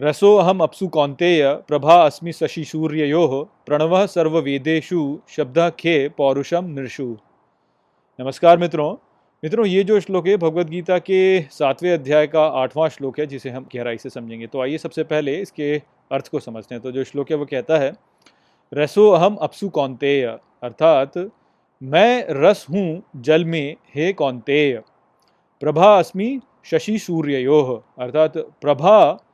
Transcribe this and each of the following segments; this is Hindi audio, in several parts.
रसो अहम अपसु कौंतेय प्रभा अस्मि शशि सूर्यो प्रणव सर्ववेदेशु शब्द खे पौरुषम नृषु। नमस्कार मित्रों। मित्रों, ये जो श्लोक है भगवत गीता के सातवें अध्याय का आठवां श्लोक है, जिसे हम गहराई से समझेंगे। तो आइए सबसे पहले इसके अर्थ को समझते हैं। तो जो श्लोक है, वो कहता है, रसो अहम अपसु कौंतेय अर्थात, मैं रस हूँ जल में, हे कौंतेय प्रभा अस्मि शशि सूर्यो अर्थात प्रभा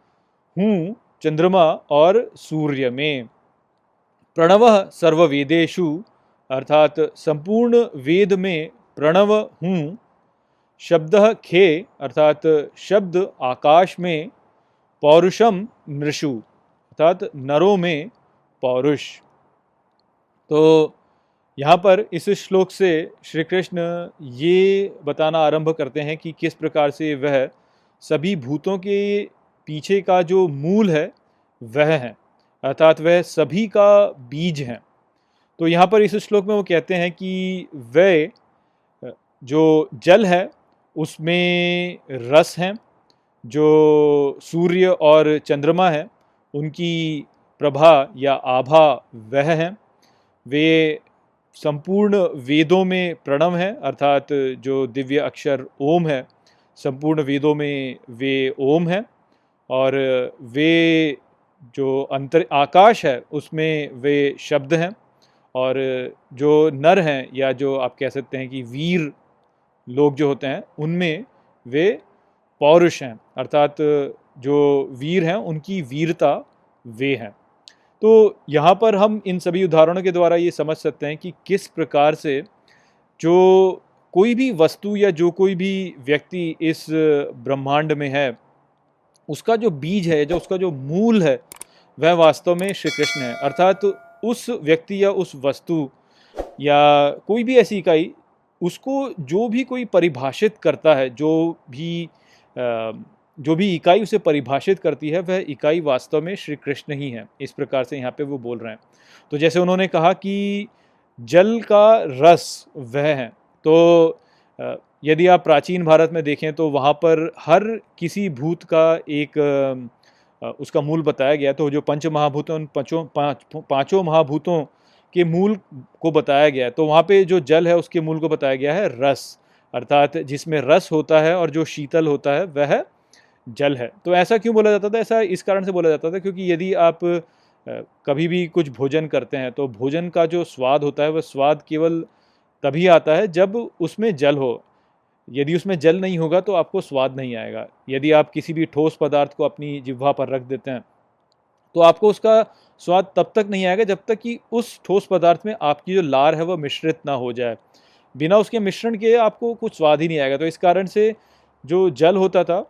हूँ चंद्रमा और सूर्य में। प्रणव सर्ववेदेशु अर्थात संपूर्ण वेद में प्रणव हूँ। शब्द खे, अर्थात शब्द आकाश में। पौरुषम नृषु, अर्थात नरों में पौरुष। तो यहाँ पर इस श्लोक से श्री कृष्ण ये बताना आरंभ करते हैं कि किस प्रकार से वह सभी भूतों के पीछे का जो मूल है, वह है, अर्थात वह सभी का बीज है। तो यहाँ पर इस श्लोक में वो कहते हैं कि वह, जो जल है, उसमें रस हैं, जो सूर्य और चंद्रमा है, उनकी प्रभा या आभा वह है। वे संपूर्ण वेदों में प्रणव है, अर्थात जो दिव्य अक्षर ओम है, संपूर्ण वेदों में वे ओम है। और वे जो अंतर, आकाश है, उसमें वे शब्द हैं और जो नर हैं या जो आप कह सकते हैं कि वीर लोग जो होते हैं, उनमें वे पौरुष हैं। अर्थात जो वीर हैं, उनकी वीरता वे हैं। तो यहाँ पर हम इन सभी उदाहरणों के द्वारा ये समझ सकते हैं कि किस प्रकार से जो कोई भी वस्तु या जो कोई भी व्यक्ति इस ब्रह्मांड में है उसका जो बीज है, जो उसका जो मूल है, वह वास्तव में श्री कृष्ण है। अर्थात उस व्यक्ति या उस वस्तु या कोई भी ऐसी इकाई, उसको जो भी कोई परिभाषित करता है, जो भी जो भी इकाई उसे परिभाषित करती है, वह इकाई वास्तव में श्री कृष्ण ही है। इस प्रकार से यहाँ पे वो बोल रहे हैं। तो जैसे उन्होंने कहा कि जल का रस वह है तो यदि आप प्राचीन भारत में देखें तो वहाँ पर हर किसी भूत का एक उसका मूल बताया गया तो जो पंच महाभूत उन पंचों, पाँच, पाँचों महाभूतों के मूल को बताया गया तो वहाँ पे जो जल है उसके मूल को बताया गया है रस, अर्थात जिसमें रस होता है और जो शीतल होता है वह जल है। तो ऐसा क्यों बोला जाता था? ऐसा इस कारण से बोला जाता था क्योंकि यदि आप कभी भी कुछ भोजन करते हैं तो भोजन का जो स्वाद होता है, वह स्वाद केवल तभी आता है जब उसमें जल हो। यदि उसमें जल नहीं होगा तो आपको स्वाद नहीं आएगा। यदि आप किसी भी ठोस पदार्थ को अपनी जिह्वा पर रख देते हैं तो आपको उसका स्वाद तब तक नहीं आएगा जब तक कि उस ठोस पदार्थ में आपकी जो लार है वह मिश्रित ना हो जाए। बिना उसके मिश्रण के आपको कुछ स्वाद ही नहीं आएगा। तो इस कारण से जो जल होता था,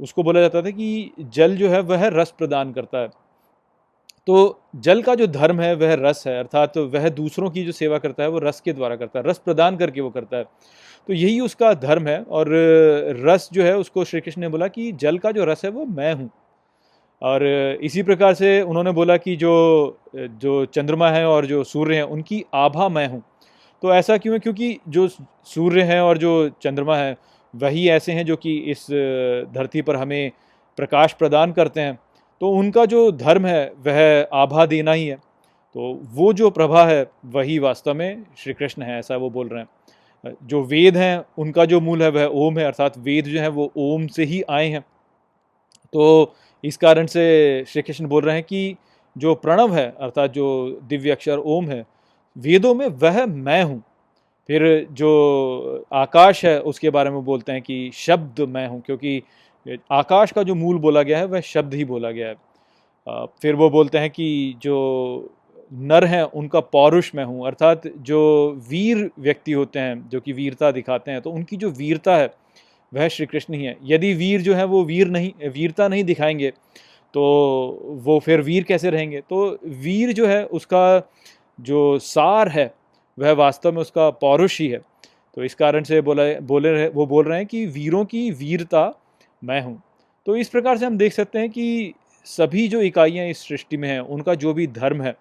उसको बोला जाता था कि जल जो है वह रस प्रदान करता है। तो जल का जो धर्म है वह रस है, अर्थात तो वह दूसरों की जो सेवा करता है वो रस के द्वारा करता है, रस प्रदान करके वो करता है। तो यही उसका धर्म है और रस जो है उसको श्री कृष्ण ने बोला कि जल का जो रस है वो मैं हूँ। और इसी प्रकार से उन्होंने बोला कि जो जो चंद्रमा है और जो सूर्य हैं, उनकी आभा मैं हूँ। तो ऐसा क्यों है? क्योंकि जो सूर्य हैं और जो चंद्रमा है, वही ऐसे हैं जो कि इस धरती पर हमें प्रकाश प्रदान करते हैं। तो उनका जो धर्म है, वह आभा देना ही है। तो वो जो प्रभा है, वही वास्तव में श्री कृष्ण है, ऐसा वो बोल रहे हैं। जो वेद हैं, उनका जो मूल है, वह ओम है, अर्थात वेद जो है, वो ओम से ही आए हैं। तो इस कारण से श्री कृष्ण बोल रहे हैं कि जो प्रणव है, अर्थात जो दिव्य अक्षर ओम है, वेदों में वह मैं हूँ। फिर जो आकाश है, उसके बारे में बोलते हैं कि शब्द मैं हूँ, क्योंकि आकाश का जो मूल बोला गया है, वह शब्द ही बोला गया है। फिर वो बोलते हैं कि जो नर हैं, उनका पौरुष मैं हूँ। अर्थात जो वीर व्यक्ति होते हैं, जो कि वीरता दिखाते हैं तो उनकी जो वीरता है, वह श्री कृष्ण ही है। यदि वीर जो है, वो वीर नहीं, वीरता नहीं दिखाएँगे तो वो फिर वीर कैसे रहेंगे? तो वीर जो है, उसका जो सार है, वह वास्तव में उसका पौरुष ही है। तो इस कारण से बोला, बोले रहे, वो बोल रहे हैं कि वीरों की वीरता मैं हूँ। तो इस प्रकार से हम देख सकते हैं कि सभी जो इकाइयाँ इस सृष्टि में हैं, उनका जो भी धर्म है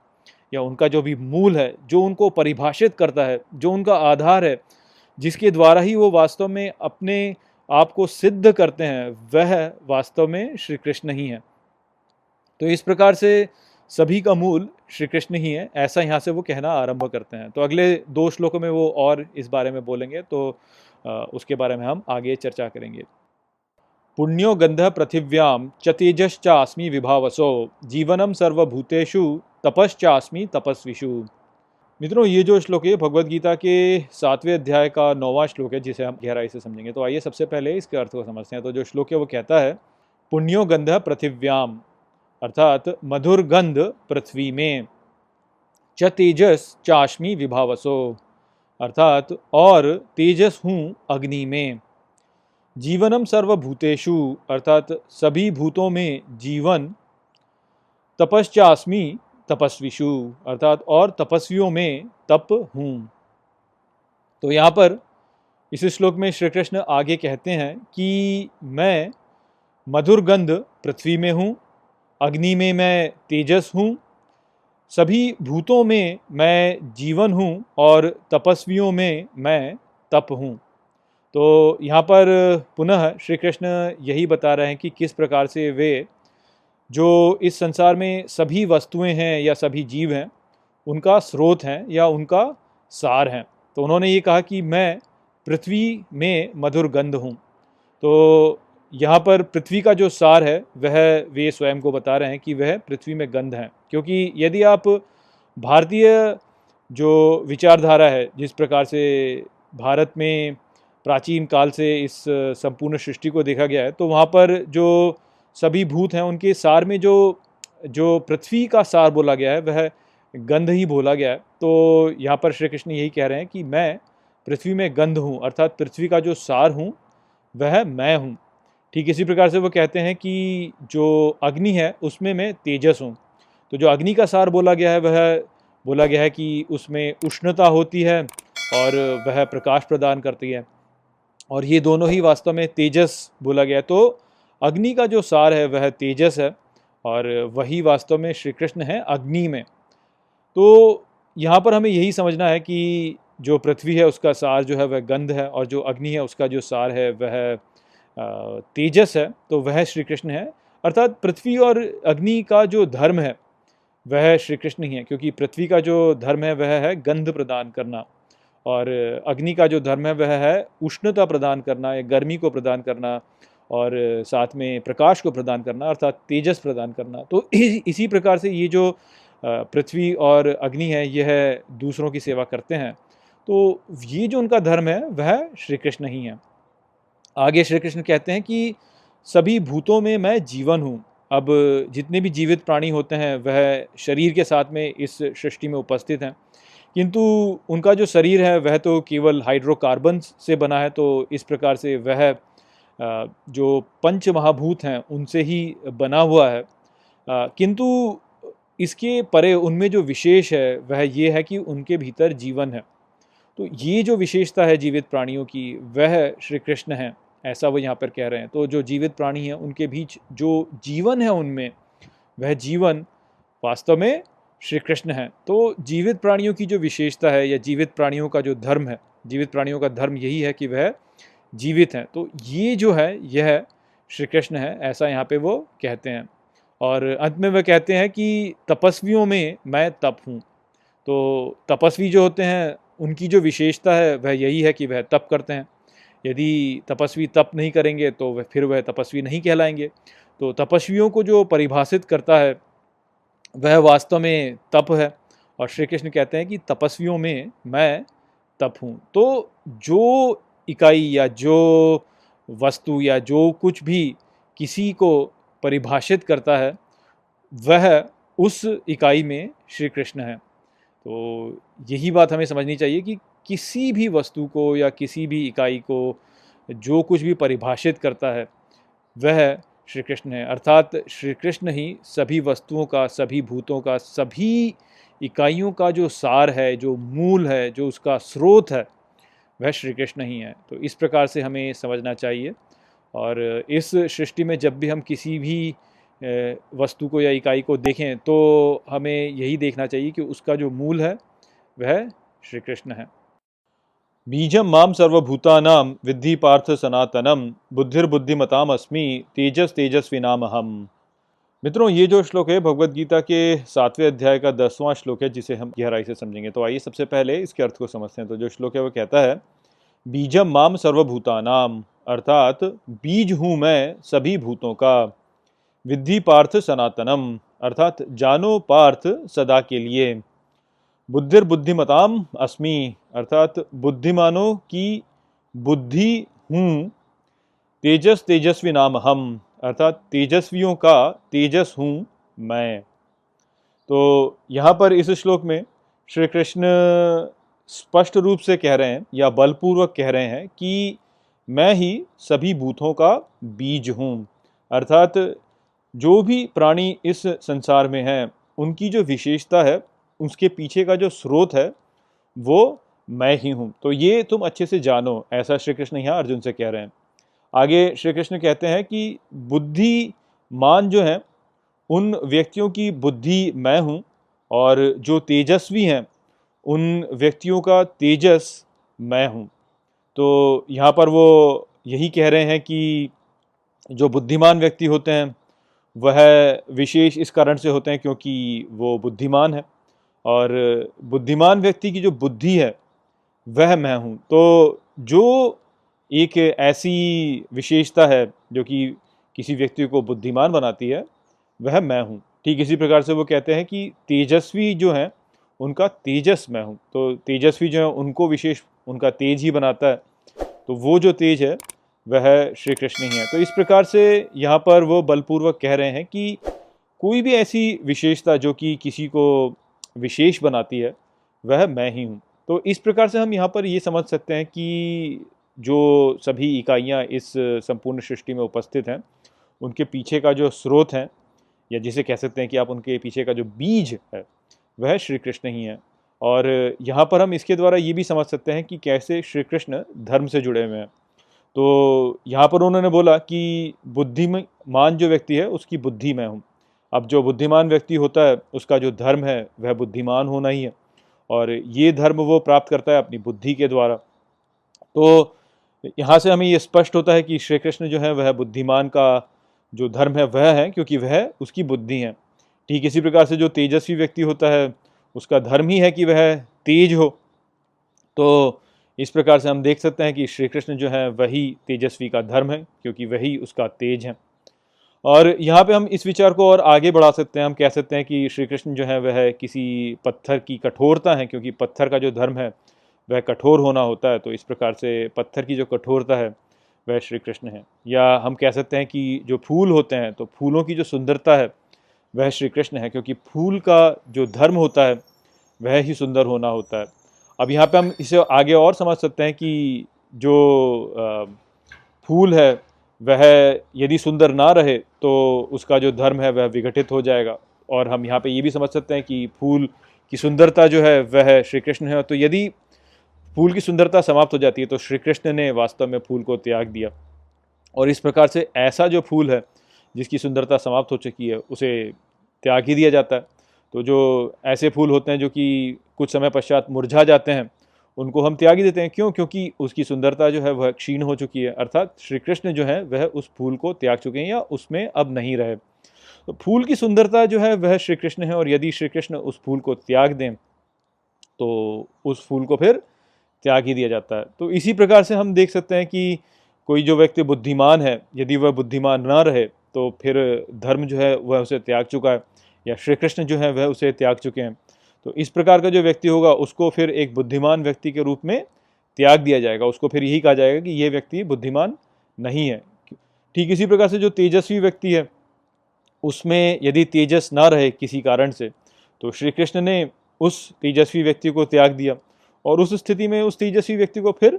या उनका जो भी मूल है, जो उनको परिभाषित करता है, जो उनका आधार है, जिसके द्वारा ही वो वास्तव में अपने आप को सिद्ध करते हैं, वह वास्तव में श्री कृष्ण ही है। तो इस प्रकार से सभी का मूल श्री कृष्ण ही है, ऐसा यहाँ से वो कहना आरंभ करते हैं। तो अगले दो श्लोकों में वो और इस बारे में बोलेंगे तो उसके बारे में हम आगे चर्चा करेंगे। पुण्यो गंध पृथिव्याम च तेजश्चास्मी विभावसो जीवनम सर्वभूतेषु, तपश्चास्मी तपस्विषु। मित्रों, ये जो श्लोक है भगवत गीता के सातवें अध्याय का नौवां श्लोक है, जिसे हम गहराई से समझेंगे। तो आइए सबसे पहले इसके अर्थ को समझते हैं। तो जो श्लोक है, वो कहता है, पुण्यो गंध पृथिव्याम अर्थात मधुर गंध पृथ्वी में, च तेजस चाशमी विभावसो, अर्थात और तेजस हूँ अग्नि में। जीवनम सर्वभूतेषु, अर्थात सभी भूतों में जीवन तपश्चास्मी तपस्विषु, अर्थात और तपस्वियों में तप हूँ। तो यहाँ पर इस श्लोक में श्री कृष्ण आगे कहते हैं कि मैं मधुर गंध पृथ्वी में हूँ, अग्नि में मैं तेजस हूँ, सभी भूतों में मैं जीवन हूँ और तपस्वियों में मैं तप हूँ। तो यहाँ पर पुनः श्री कृष्ण यही बता रहे हैं कि किस प्रकार से वे जो इस संसार में सभी वस्तुएँ हैं या सभी जीव हैं, उनका स्रोत हैं या उनका सार हैं। तो उन्होंने ये कहा कि मैं पृथ्वी में मधुर गंध हूँ। तो यहाँ पर पृथ्वी का जो सार है, वह वे स्वयं को बता रहे हैं कि वह पृथ्वी में गंध है। क्योंकि यदि आप भारतीय जो विचारधारा है, जिस प्रकार से भारत में प्राचीन काल से इस संपूर्ण सृष्टि को देखा गया है तो वहाँ पर जो सभी भूत हैं, उनके सार में जो जो पृथ्वी का सार बोला गया है, वह गंध ही बोला गया है। तो यहाँ पर श्री कृष्ण यही कह रहे हैं कि मैं पृथ्वी में गंध हूँ, अर्थात पृथ्वी का जो सार हूँ, वह मैं हूँ। ठीक इसी प्रकार से वो कहते हैं कि जो अग्नि है, उसमें मैं तेजस हूँ। तो जो अग्नि का सार बोला गया है, वह बोला गया है कि उसमें उष्णता होती है और वह प्रकाश प्रदान करती है। और ये दोनों ही वास्तव में तेजस बोला गया तो अग्नि का जो सार है, वह तेजस है और वही वास्तव में श्री कृष्ण है अग्नि में। तो यहाँ पर हमें यही समझना है कि जो पृथ्वी है, उसका सार जो है, वह गंध है और जो अग्नि है, उसका जो सार है, वह तेजस है तो वह श्री कृष्ण है। अर्थात पृथ्वी और अग्नि का जो धर्म है, वह श्री कृष्ण ही है, क्योंकि पृथ्वी का जो धर्म है, वह है गंध प्रदान करना। और अग्नि का जो धर्म है, वह है उष्णता प्रदान करना या गर्मी को प्रदान करना और साथ में प्रकाश को प्रदान करना, अर्थात तेजस प्रदान करना। तो इसी प्रकार से ये जो पृथ्वी और अग्नि है यह दूसरों की सेवा करते हैं। तो ये जो उनका धर्म है, वह श्री कृष्ण ही है। आगे श्री कृष्ण कहते हैं कि सभी भूतों में मैं जीवन हूँ। अब जितने भी जीवित प्राणी होते हैं, वह शरीर के साथ में इस सृष्टि में उपस्थित हैं। किंतु उनका जो शरीर है, वह तो केवल हाइड्रोकार्बन से बना है तो इस प्रकार से वह जो पंच महाभूत हैं, उनसे ही बना हुआ है। किंतु इसके परे उनमें जो विशेष है, वह ये है कि उनके भीतर जीवन है। तो ये जो विशेषता है जीवित प्राणियों की, वह श्री कृष्ण है, ऐसा वो यहाँ पर कह रहे हैं। तो जो जीवित प्राणी हैं, उनके बीच जो जीवन है उनमें, वह जीवन वास्तव में श्री कृष्ण हैं। तो जीवित प्राणियों की जो विशेषता है या जीवित प्राणियों का जो धर्म है, जीवित प्राणियों का धर्म यही है कि वह जीवित हैं। तो ये जो है, यह श्री कृष्ण है, ऐसा यहाँ पे वो कहते हैं। और अंत में वह कहते हैं कि तपस्वियों में मैं तप हूँ। तो तपस्वी जो होते हैं, उनकी जो विशेषता है, वह यही है कि वह तप करते हैं। यदि तपस्वी तप नहीं करेंगे तो वह फिर वह तपस्वी नहीं कहलाएँगे। तो तपस्वियों को जो परिभाषित करता है वह वास्तव में तप है और श्री कृष्ण कहते हैं कि तपस्वियों में मैं तप हूँ। तो जो इकाई या जो वस्तु या जो कुछ भी किसी को परिभाषित करता है, वह उस इकाई में श्री कृष्ण है। तो यही बात हमें समझनी चाहिए कि किसी भी वस्तु को या किसी भी इकाई को जो कुछ भी परिभाषित करता है, वह श्री कृष्ण है। अर्थात श्री कृष्ण ही सभी वस्तुओं का, सभी भूतों का, सभी इकाइयों का जो सार है, जो मूल है, जो उसका स्रोत है, वह श्री कृष्ण ही है। तो इस प्रकार से हमें समझना चाहिए। और इस सृष्टि में जब भी हम किसी भी वस्तु को या इकाई को देखें तो हमें यही देखना चाहिए कि उसका जो मूल है, वह श्री कृष्ण है। बीजम माम सर्वभूतानाम विद्धि पार्थ सनातनम बुद्धिर्बुद्धिमताम अस्मि तेजस तेजस्वी नाम हम मित्रों, ये जो श्लोक है भगवत गीता के सातवें अध्याय का दसवां श्लोक है, जिसे हम गहराई से समझेंगे। तो आइए सबसे पहले इसके अर्थ को समझते हैं। तो जो श्लोक है, वो कहता है बीजम माम सर्वभूतानाम अर्थात बीज हूँ मैं सभी भूतों का। विद्धि पार्थ सनातनम अर्थात जानो पार्थ सदा के लिए। बुद्धिर बुद्धिमताम अस्मि। अर्थात बुद्धिमानों की बुद्धि हूँ, तेजस तेजस्वी नाम हम। अर्थात तेजस्वियों का तेजस हूँ मैं। तो यहाँ पर इस श्लोक में श्री कृष्ण स्पष्ट रूप से कह रहे हैं या बलपूर्वक कह रहे हैं कि मैं ही सभी भूतों का बीज हूँ। अर्थात जो भी प्राणी इस संसार में हैं, उनकी जो विशेषता है उसके पीछे का जो स्रोत है, वो मैं ही हूँ। तो ये तुम अच्छे से जानो, ऐसा श्री कृष्ण यहाँ अर्जुन से कह रहे हैं। आगे श्री कृष्ण कहते हैं कि बुद्धिमान जो हैं, उन व्यक्तियों की बुद्धि मैं हूँ और जो तेजस्वी हैं, उन व्यक्तियों का तेजस मैं हूँ। तो यहाँ पर वो यही कह रहे हैं कि जो बुद्धिमान व्यक्ति होते हैं, वह विशेष इस कारण से होते हैं क्योंकि वो बुद्धिमान है। और बुद्धिमान व्यक्ति की जो बुद्धि है, वह मैं हूँ। तो जो एक ऐसी विशेषता है, जो कि किसी व्यक्ति को बुद्धिमान बनाती है, वह मैं हूँ। ठीक इसी प्रकार से वो कहते हैं कि तेजस्वी जो हैं, उनका तेजस मैं हूँ। तो तेजस्वी जो है, उनको विशेष, उनका तेज ही बनाता है। तो वो जो तेज है, वह श्री कृष्ण ही है। तो इस प्रकार से यहाँ पर वो बलपूर्वक कह रहे हैं कि कोई भी ऐसी विशेषता जो कि किसी को विशेष बनाती है, वह मैं ही हूँ। तो इस प्रकार से हम यहाँ पर ये समझ सकते हैं कि जो सभी इकाइयाँ इस संपूर्ण सृष्टि में उपस्थित हैं, उनके पीछे का जो स्रोत है, या जिसे कह सकते हैं कि आप उनके पीछे का जो बीज है, वह श्री कृष्ण ही है। और यहाँ पर हम इसके द्वारा ये भी समझ सकते हैं कि कैसे श्री कृष्ण धर्म से जुड़े हुए हैं। तो यहाँ पर उन्होंने बोला कि बुद्धिमान जो व्यक्ति है, उसकी बुद्धि मैं हूँ। अब जो बुद्धिमान व्यक्ति होता है, उसका जो धर्म है, वह बुद्धिमान होना ही है। और ये धर्म वो प्राप्त करता है अपनी बुद्धि के द्वारा। तो यहाँ से हमें ये स्पष्ट होता है कि श्री कृष्ण जो है, वह बुद्धिमान का जो धर्म है, वह है, क्योंकि वह उसकी बुद्धि है। ठीक इसी प्रकार से जो तेजस्वी व्यक्ति होता है, उसका धर्म ही है कि वह तेज हो। तो इस प्रकार से हम देख सकते हैं कि श्री कृष्ण जो है, वही तेजस्वी का धर्म है, क्योंकि वही उसका तेज है। और यहाँ पे हम इस विचार को और आगे बढ़ा सकते हैं, हम कह सकते हैं कि श्री कृष्ण जो है, वह किसी पत्थर की कठोरता है, क्योंकि पत्थर का जो धर्म है, वह कठोर होना होता है तो इस प्रकार से पत्थर की जो कठोरता है, वह श्री कृष्ण है। या हम कह सकते हैं कि जो फूल होते हैं तो फूलों की जो सुंदरता है, वह श्री कृष्ण है, क्योंकि फूल का जो धर्म होता है, वह ही सुंदर होना होता है। अब यहाँ पे हम इसे आगे और समझ सकते हैं कि जो फूल है वह यदि सुंदर ना रहे तो उसका जो धर्म है, वह विघटित हो जाएगा। और हम यहाँ पे ये भी समझ सकते हैं कि फूल की सुंदरता जो है, वह श्री कृष्ण है। तो यदि फूल की सुंदरता समाप्त हो जाती है तो श्री कृष्ण ने वास्तव में फूल को त्याग दिया। और इस प्रकार से ऐसा जो फूल है, जिसकी सुंदरता समाप्त हो चुकी है, उसे त्याग ही दिया जाता है। तो जो ऐसे फूल होते हैं, जो कि कुछ समय पश्चात मुरझा जाते हैं उनको हम त्यागी देते हैं। क्यों? क्योंकि उसकी सुंदरता जो है, वह क्षीण हो चुकी है। अर्थात श्री कृष्ण जो है, वह उस फूल को त्याग चुके हैं या उसमें अब नहीं रहे। तो फूल की सुंदरता जो है, वह श्री कृष्ण है और यदि श्री कृष्ण उस फूल को त्याग दें तो उस फूल को फिर त्याग ही दिया जाता है। तो इसी प्रकार से हम देख सकते हैं कि कोई जो व्यक्ति बुद्धिमान है, यदि वह बुद्धिमान ना रहे तो फिर धर्म जो है, वह उसे त्याग चुका है या श्री कृष्ण जो है, वह उसे त्याग चुके हैं। तो इस प्रकार का जो व्यक्ति होगा, उसको फिर एक बुद्धिमान व्यक्ति के रूप में त्याग दिया जाएगा। उसको फिर यही कहा जाएगा कि ये व्यक्ति बुद्धिमान नहीं है। ठीक इसी प्रकार से जो तेजस्वी व्यक्ति है, उसमें यदि तेजस ना रहे किसी कारण से तो श्री कृष्ण ने उस तेजस्वी व्यक्ति को त्याग दिया और उस स्थिति में उस तेजस्वी व्यक्ति को फिर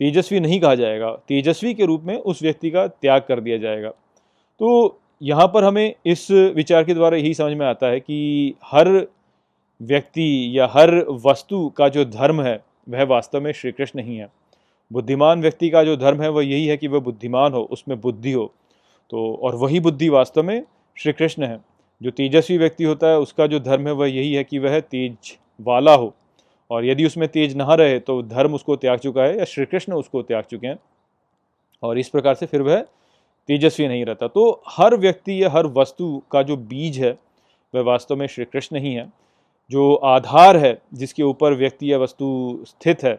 तेजस्वी नहीं कहा जाएगा। तेजस्वी के रूप में उस व्यक्ति का त्याग कर दिया जाएगा। तो यहाँ पर हमें इस विचार के द्वारा यही समझ में आता है कि हर व्यक्ति या हर वस्तु का जो धर्म है, वह वास्तव में श्री कृष्ण ही। है बुद्धिमान व्यक्ति का जो धर्म है, वह यही है कि वह बुद्धिमान हो, उसमें बुद्धि हो। तो और वही बुद्धि वास्तव में श्री कृष्ण है। जो तेजस्वी व्यक्ति होता है, उसका जो धर्म है, वह यही है कि वह तेज वाला हो। और यदि उसमें तेज ना रहे तो धर्म उसको त्याग चुका है या श्री कृष्ण उसको त्याग चुके हैं। और इस प्रकार से फिर वह तेजस्वी नहीं रहता। तो हर व्यक्ति या हर वस्तु का जो बीज है, वह वास्तव में श्री कृष्ण ही है। जो आधार है, जिसके ऊपर व्यक्ति या वस्तु स्थित है,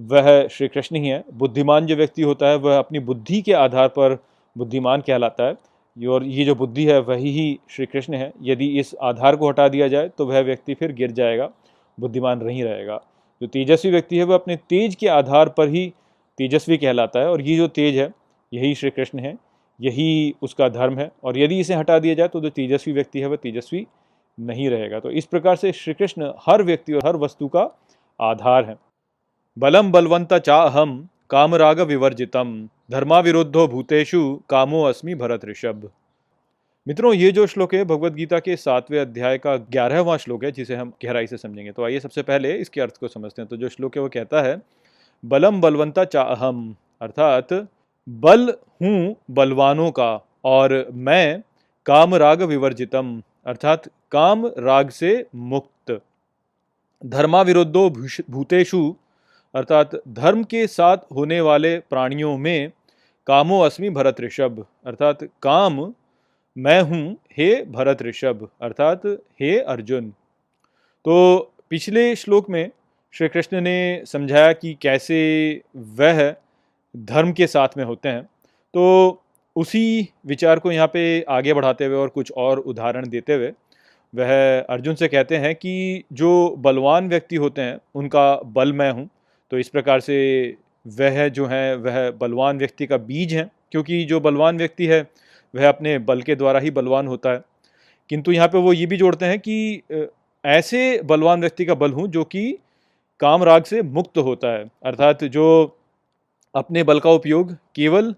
वह श्री कृष्ण ही है। बुद्धिमान जो व्यक्ति होता है, वह अपनी बुद्धि के आधार पर बुद्धिमान कहलाता है। और ये जो बुद्धि है, वही ही श्री कृष्ण है। यदि इस आधार को हटा दिया जाए तो वह व्यक्ति फिर गिर जाएगा, बुद्धिमान नहीं रहेगा। जो तेजस्वी व्यक्ति है, वह अपने तेज के आधार पर ही तेजस्वी कहलाता है, और ये जो तेज है, यही श्री कृष्ण है, यही उसका धर्म है। और यदि इसे हटा दिया जाए तो जो तेजस्वी व्यक्ति है, वह तेजस्वी नहीं रहेगा। तो इस प्रकार से श्री कृष्ण हर व्यक्ति और हर वस्तु का आधार है। बलम बलवंता चाहम, कामराग विवर्जितम धर्मा विरुद्धो भूतेषु, कामो अस्मि भरत ऋषभ। मित्रों, ये जो श्लोक है, भगवत गीता के सातवें अध्याय का ग्यारहवां श्लोक है, जिसे हम गहराई से समझेंगे। तो आइए सबसे पहले इसके अर्थ को समझते हैं। तो जो श्लोक है, वो कहता है, बलम बलवंता चाहम, अर्थात बल हूँ बलवानों का, और मैं काम राग विवर्जितम अर्थात काम राग से मुक्त। धर्मा विरुद्धो भूतेषु, अर्थात धर्म के साथ होने वाले प्राणियों में कामो अस्मि भरत ऋषभ। अर्थात काम, मैं हूँ, हे भरत ऋषभ। अर्थात हे अर्जुन। तो पिछले श्लोक में श्री कृष्ण ने समझाया कि कैसे वह धर्म के साथ में होते हैं। तो उसी विचार को यहाँ पे आगे बढ़ाते हुए और कुछ और उदाहरण देते हुए, वह अर्जुन से कहते हैं कि जो बलवान व्यक्ति होते हैं, उनका बल मैं हूँ। तो इस प्रकार से वह जो है, वह बलवान व्यक्ति का बीज है, क्योंकि जो बलवान व्यक्ति है, वह अपने बल के द्वारा ही बलवान होता है। किंतु यहाँ पे वो ये भी जोड़ते हैं कि ऐसे बलवान व्यक्ति का बल हूँ जो कि काम राग से मुक्त होता है। अर्थात जो अपने बल का उपयोग केवल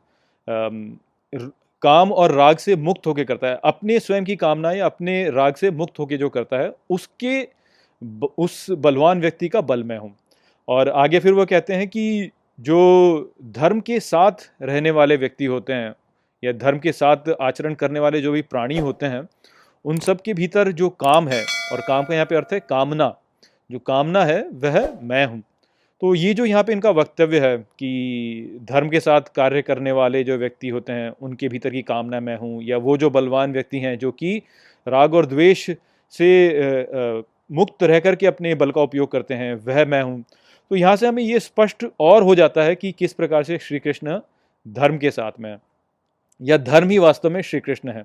काम और राग से मुक्त होकर करता है। अपने स्वयं की कामनाएँ, अपने राग से मुक्त होकर जो करता है, उसके उस बलवान व्यक्ति का बल मैं हूँ। और आगे फिर वो कहते हैं कि जो धर्म के साथ रहने वाले व्यक्ति होते हैं या धर्म के साथ आचरण करने वाले जो भी प्राणी होते हैं, उन सब के भीतर जो काम है, और काम का यहाँ पे अर्थ है कामना, जो कामना है, वह मैं हूँ। तो ये जो यहाँ पे इनका वक्तव्य है कि धर्म के साथ कार्य करने वाले जो व्यक्ति होते हैं, उनके भीतर की कामना मैं हूँ, या वो जो बलवान व्यक्ति हैं, जो कि राग और द्वेष से मुक्त रह कर के अपने बल का उपयोग करते हैं, वह मैं हूँ। तो यहाँ से हमें ये स्पष्ट और हो जाता है कि किस प्रकार से श्री कृष्ण धर्म के साथ में या धर्म ही वास्तव में श्री कृष्ण है।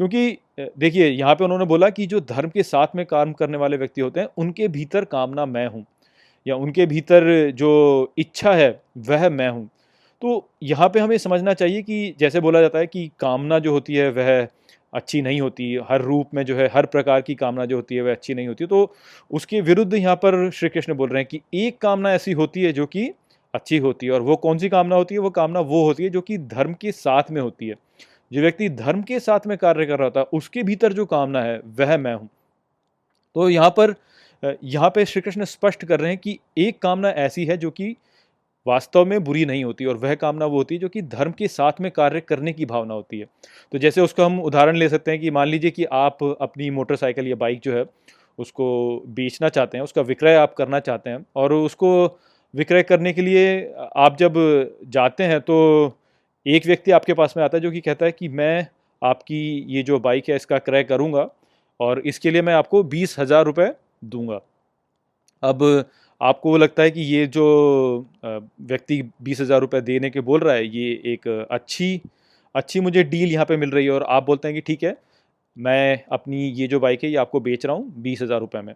क्योंकि देखिए, यहाँ पे उन्होंने बोला कि जो धर्म के साथ में काम करने वाले व्यक्ति होते हैं, उनके भीतर कामना मैं हूँ। या उनके भीतर जो इच्छा है, वह मैं हूँ। तो यहाँ पे हमें समझना चाहिए कि जैसे बोला जाता है कि कामना जो होती है, वह अच्छी नहीं होती। हर रूप में जो है, हर प्रकार की कामना जो होती है, वह अच्छी नहीं होती। तो उसके विरुद्ध यहाँ पर श्री कृष्ण बोल रहे हैं कि एक कामना ऐसी होती है जो कि अच्छी होती है। और वो कौन सी कामना होती है? वो कामना वो होती है जो कि धर्म के साथ में होती है। जो व्यक्ति धर्म के साथ में कार्य कर रहा होता है, उसके भीतर जो कामना है, वह मैं हूँ। तो यहाँ पर यहाँ पे श्री कृष्ण स्पष्ट कर रहे हैं कि एक कामना ऐसी है जो कि वास्तव में बुरी नहीं होती और वह कामना वो होती है जो कि धर्म के साथ में कार्य करने की भावना होती है। तो जैसे उसको हम उदाहरण ले सकते हैं कि मान लीजिए कि आप अपनी मोटरसाइकिल या बाइक जो है, उसको बेचना चाहते हैं, उसका विक्रय आप करना चाहते हैं और उसको विक्रय करने के लिए आप जब जाते हैं तो एक व्यक्ति आपके पास में आता है जो कि कहता है कि मैं आपकी ये जो बाइक है, इसका क्रय करूँगा और इसके लिए मैं आपको बीस हज़ार रुपये दूँगा। अब आपको वो लगता है कि ये जो व्यक्ति बीस हज़ार रुपये देने के बोल रहा है, ये एक अच्छी अच्छी मुझे डील यहाँ पे मिल रही है और आप बोलते हैं कि ठीक है, मैं अपनी ये जो बाइक है ये आपको बेच रहा हूँ बीस हज़ार रुपये में।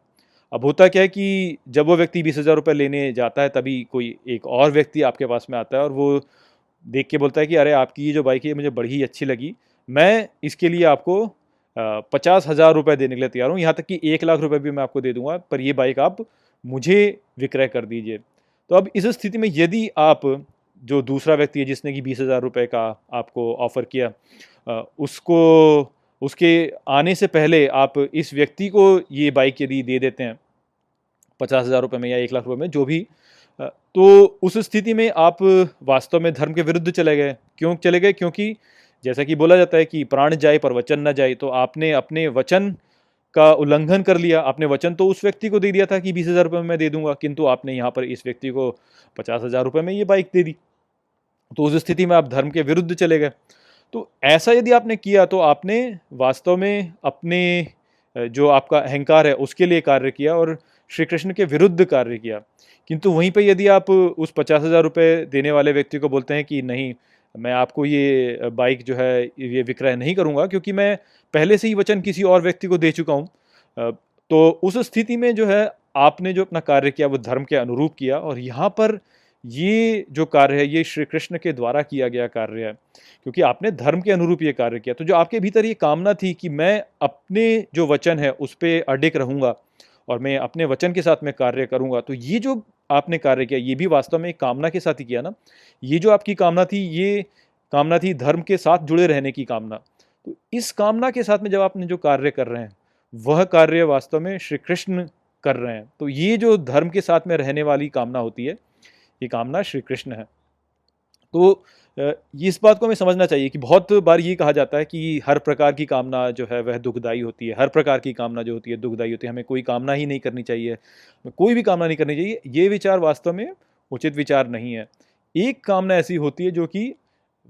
अब होता क्या है कि जब वो व्यक्ति बीस हज़ार रुपये लेने जाता है, तभी कोई एक और व्यक्ति आपके पास में आता है और वो देख के बोलता है कि अरे, आपकी ये जो बाइक है मुझे बड़ी ही अच्छी लगी। मैं इसके लिए आपको पचास हज़ार रुपये देने के लिए तैयार हूँ। यहाँ तक कि एक लाख रुपये भी मैं आपको दे दूँगा। पर ये बाइक आप मुझे विक्रय कर दीजिए। तो अब इस स्थिति में यदि आप, जो दूसरा व्यक्ति है जिसने कि बीस हज़ार रुपये का आपको ऑफ़र किया उसको, उसके आने से पहले आप इस व्यक्ति को ये बाइक यदि दे देते हैं, पचास हज़ार रुपये में या एक लाख रुपये में, जो भी तो उस स्थिति में आप वास्तव में धर्म के विरुद्ध चले गए। क्यों चले गए? क्योंकि जैसा कि बोला जाता है कि प्राण जाए पर वचन न जाए तो आपने अपने वचन का उल्लंघन कर लिया, आपने वचन तो उस व्यक्ति को दे दिया था कि बीस हज़ार रुपये में मैं दे दूँगा, किंतु आपने यहाँ पर इस व्यक्ति को पचास हज़ार रुपये में ये बाइक दे दी। तो उस स्थिति में आप धर्म के विरुद्ध चले गए। तो ऐसा यदि आपने किया तो आपने वास्तव में अपने, जो आपका अहंकार है, उसके लिए कार्य किया और श्री कृष्ण के विरुद्ध कार्य किया। किंतु वहीं पर यदि आप उस पचास हज़ार रुपये देने वाले व्यक्ति को बोलते हैं कि नहीं मैं आपको ये बाइक जो है, ये विक्रय नहीं करूँगा क्योंकि मैं पहले से ही वचन किसी और व्यक्ति को दे चुका हूँ। तो उस स्थिति में जो है, आपने जो अपना कार्य किया, वो धर्म के अनुरूप किया और यहाँ पर ये जो कार्य है, ये श्री कृष्ण के द्वारा किया गया कार्य है। क्योंकि आपने धर्म के अनुरूप ये कार्य किया। तो जो आपके भीतर ये कामना थी कि मैं अपने जो वचन है, उस पर अडिक रहूँगा और मैं अपने वचन के साथ में कार्य करूँगा तो ये जो आपने कार्य किया, ये भी वास्तव में एक कामना के साथ ही किया ना। ये जो आपकी कामना थी, ये कामना थी धर्म के साथ जुड़े रहने की कामना। तो इस कामना के साथ में जब आपने जो कार्य कर रहे हैं, वह कार्य वास्तव में श्री कृष्ण कर रहे हैं। तो ये जो धर्म के साथ में रहने वाली कामना होती है, ये कामना श्री कृष्ण है। तो इस बात को हमें समझना चाहिए कि बहुत बार ये कहा जाता है कि हर प्रकार की कामना जो है वह दुखदाई होती है। हर प्रकार की कामना जो होती है दुखदाई होती है। हमें कोई कामना ही नहीं करनी चाहिए। कोई भी कामना नहीं करनी चाहिए। ये विचार वास्तव में उचित विचार नहीं है। एक कामना ऐसी होती है जो कि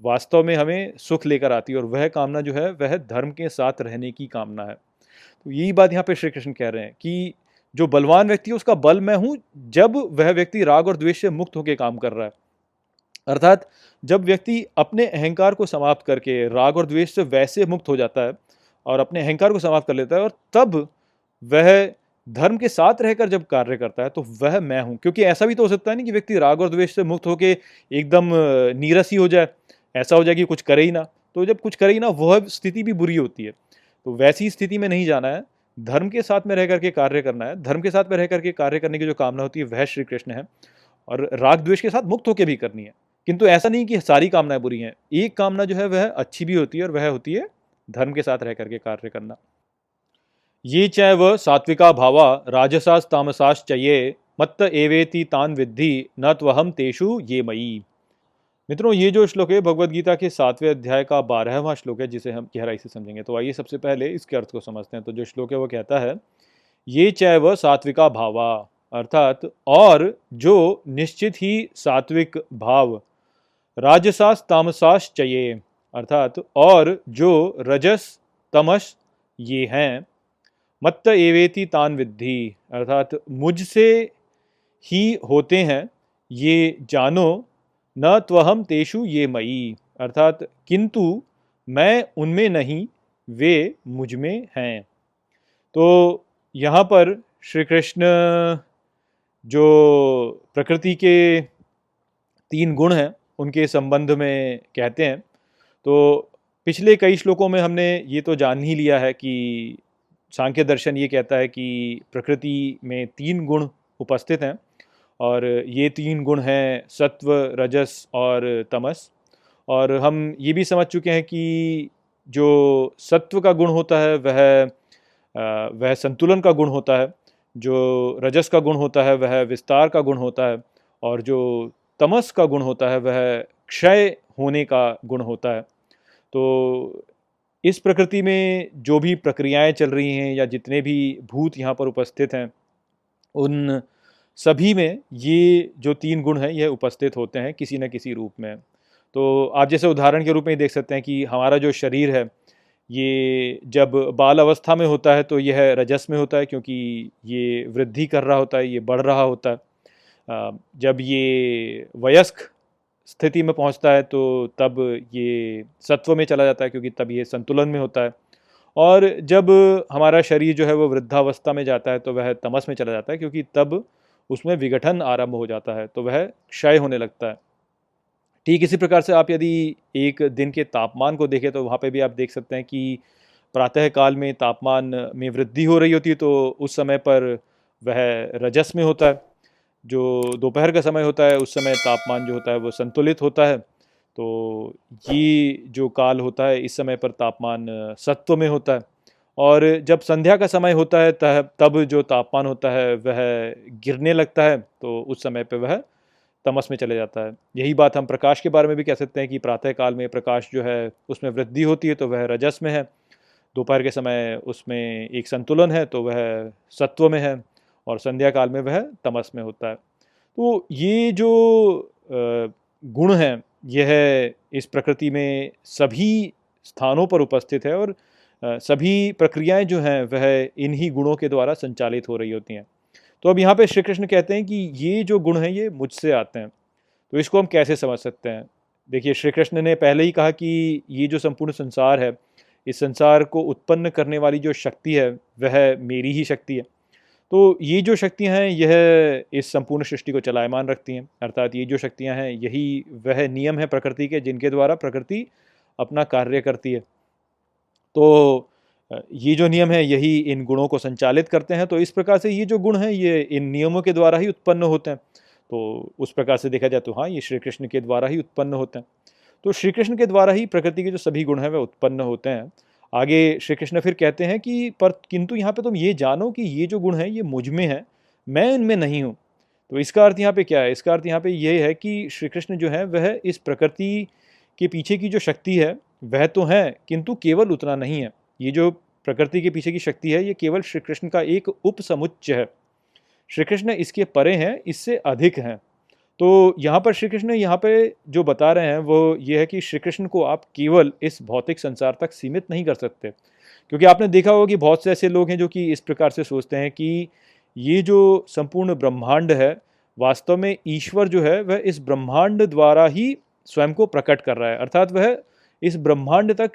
वास्तव में हमें सुख लेकर आती है और वह कामना जो है वह धर्म के साथ रहने की कामना है। तो यही बात यहाँ पे श्री कृष्ण कह रहे हैं कि जो बलवान व्यक्ति है, उसका बल मैं हूँ जब वह व्यक्ति राग और द्वेष से मुक्त होकर काम कर रहा है। अर्थात जब व्यक्ति अपने अहंकार को समाप्त करके राग और द्वेष से वैसे मुक्त हो जाता है और अपने अहंकार को समाप्त कर लेता है और तब वह धर्म के साथ रहकर जब कार्य करता है तो वह मैं हूँ। क्योंकि ऐसा भी तो हो सकता है ना कि व्यक्ति राग और द्वेष से मुक्त होकर एकदम नीरस ही हो जाए, ऐसा हो जाए कि कुछ करे ही ना। तो जब कुछ करे ही ना, वह स्थिति भी बुरी होती है। तो वैसी स्थिति में नहीं जाना है। धर्म के साथ में रह करके कार्य करना है। धर्म के साथ में रह करके कार्य करने की जो कामना होती है, वह श्री कृष्ण है। और राग द्वेष के साथ मुक्त होकर भी करनी है। किंतु ऐसा नहीं कि सारी कामनाएँ बुरी हैं। एक कामना जो है, वह अच्छी भी होती है और वह होती है धर्म के साथ रह करके कार्य करना। ये चाहे वह सात्विका भावा राजसास तामसास चये मत्त एवेति तान विद्धि न त्वहम तेषु ये मई मित्रों, ये जो श्लोक है भगवत गीता के सातवें अध्याय का बारहवा श्लोक है, जिसे हम गहराई से समझेंगे। तो आइए सबसे पहले इसके अर्थ को समझते हैं। तो जो श्लोक है, वो कहता है, ये चाहे वह सात्विका भावा अर्थात, और जो निश्चित ही सात्विक भाव राजसास तामसास चये। अर्थात, और जो रजस, तमस, ये हैं। मत्त एवेति तान विद्धि। अर्थात, मुझसे ही होते हैं, ये जानो, न त्वहम तेषु ये मई अर्थात, किंतु मैं उनमें नहीं, वे मुझमें हैं। तो यहाँ पर श्री कृष्ण जो प्रकृति के तीन गुण हैं उनके संबंध में कहते हैं। तो पिछले कई श्लोकों में हमने ये तो जान ही लिया है कि सांख्य दर्शन ये कहता है कि प्रकृति में तीन गुण उपस्थित हैं और ये तीन गुण हैं सत्व, रजस और तमस। और हम ये भी समझ चुके हैं कि जो सत्व का गुण होता है, वह वह संतुलन का गुण होता है। जो रजस का गुण होता है, वह विस्तार का गुण होता है। और जो तमस का गुण होता है, वह क्षय होने का गुण होता है। तो इस प्रकृति में जो भी प्रक्रियाएँ चल रही हैं या जितने भी भूत यहाँ पर उपस्थित हैं, उन सभी में ये जो तीन गुण हैं यह उपस्थित होते हैं किसी न किसी रूप में। तो आप जैसे उदाहरण के रूप में देख सकते हैं कि हमारा जो शरीर है, ये जब बाल अवस्था में होता है तो यह रजस में होता है क्योंकि ये वृद्धि कर रहा होता है, ये बढ़ रहा होता है। जब ये वयस्क स्थिति में पहुँचता है तो तब ये सत्व में चला जाता है, क्योंकि तब ये संतुलन में होता है। और जब हमारा शरीर जो है, वो वृद्धावस्था में जाता है तो वह तमस में चला जाता है, क्योंकि तब उसमें विघटन आरंभ हो जाता है तो वह क्षय होने लगता है। ठीक इसी प्रकार से आप यदि एक दिन के तापमान को देखें तो वहाँ पे भी आप देख सकते हैं कि प्रातः काल में तापमान में वृद्धि हो रही होती है तो उस समय पर वह रजस में होता है। जो दोपहर का समय होता है, उस समय तापमान जो होता है, वो संतुलित होता है। तो ये जो काल होता है, इस समय पर तापमान सत्व में होता है। और जब संध्या का समय होता है तब जो तापमान होता है, वह गिरने लगता है। तो उस समय पर वह तमस में चले जाता है। यही बात हम प्रकाश के बारे में भी कह सकते हैं कि प्रातः काल में प्रकाश जो है, उसमें वृद्धि होती है तो वह रजस में है। दोपहर के समय उसमें एक संतुलन है तो वह सत्व में है। और संध्या काल में वह तमस में होता है। तो ये जो गुण हैं, यह इस प्रकृति में सभी स्थानों पर उपस्थित है और सभी प्रक्रियाएँ जो हैं, वह इन्हीं गुणों के द्वारा संचालित हो रही होती हैं। तो अब यहाँ पे श्री कृष्ण कहते हैं कि ये जो गुण हैं, ये मुझसे आते हैं। तो इसको हम कैसे समझ सकते हैं? देखिए, श्री कृष्ण ने पहले ही कहा कि ये जो संपूर्ण संसार है, इस संसार को उत्पन्न करने वाली जो शक्ति है, वह मेरी ही शक्ति है। तो ये जो शक्तियाँ हैं, यह इस संपूर्ण सृष्टि को चलायमान रखती हैं। अर्थात ये जो शक्तियाँ हैं, यही वह नियम है प्रकृति के, जिनके द्वारा प्रकृति अपना कार्य करती है। तो ये जो नियम है, यही इन गुणों को संचालित करते हैं। तो इस प्रकार से ये जो गुण हैं, ये इन नियमों के द्वारा ही उत्पन्न होते हैं। तो उस प्रकार से देखा जाए तो हाँ ये श्री कृष्ण के द्वारा ही उत्पन्न होते हैं। तो श्री कृष्ण के द्वारा ही प्रकृति के जो सभी गुण हैं, वह उत्पन्न होते हैं। आगे श्री कृष्ण फिर कहते हैं कि, पर किंतु यहाँ पे तुम ये जानो कि ये जो गुण हैं, ये मुझमें है, मैं इनमें नहीं हूँ। तो इसका अर्थ यहाँ पे क्या है? इसका अर्थ यहाँ पे ये है कि श्री कृष्ण जो है, वह इस प्रकृति के पीछे की जो शक्ति है, वह तो है, किंतु केवल उतना नहीं है। ये जो प्रकृति के पीछे की शक्ति है, ये केवल श्री कृष्ण का एक उपसमुच्च है। श्री कृष्ण इसके परे हैं, इससे अधिक हैं। तो यहाँ पर श्री कृष्ण यहाँ पे जो बता रहे हैं, वो ये है कि श्री कृष्ण को आप केवल इस भौतिक संसार तक सीमित नहीं कर सकते। क्योंकि आपने देखा होगा कि बहुत से ऐसे लोग हैं जो कि इस प्रकार से सोचते हैं कि ये जो संपूर्ण ब्रह्मांड है, वास्तव में ईश्वर जो है, वह इस ब्रह्मांड द्वारा ही स्वयं को प्रकट कर रहा है। अर्थात वह इस ब्रह्मांड तक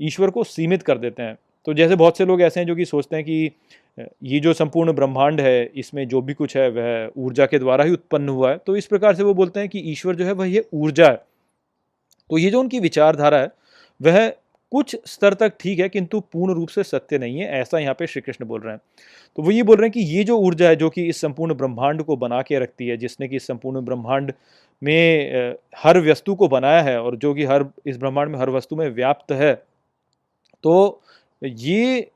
ईश्वर को सीमित कर देते हैं। तो जैसे बहुत से लोग ऐसे हैं जो कि सोचते हैं कि ये जो संपूर्ण ब्रह्मांड है, इसमें जो भी कुछ है, वह ऊर्जा के द्वारा ही उत्पन्न हुआ है। तो इस प्रकार से वो बोलते हैं कि ईश्वर जो है, वह ये ऊर्जा है। तो ये जो उनकी विचारधारा है, वह कुछ स्तर तक ठीक है, किंतु पूर्ण रूप से सत्य नहीं है, ऐसा यहाँ पे श्री कृष्ण बोल रहे हैं। तो वो ये बोल रहे हैं कि ये जो ऊर्जा है, जो कि इस संपूर्ण ब्रह्मांड को बना के रखती है, जिसने कि इस संपूर्ण ब्रह्मांड में हर वस्तु को बनाया है और जो कि हर, इस ब्रह्मांड में हर वस्तु में व्याप्त है तो ये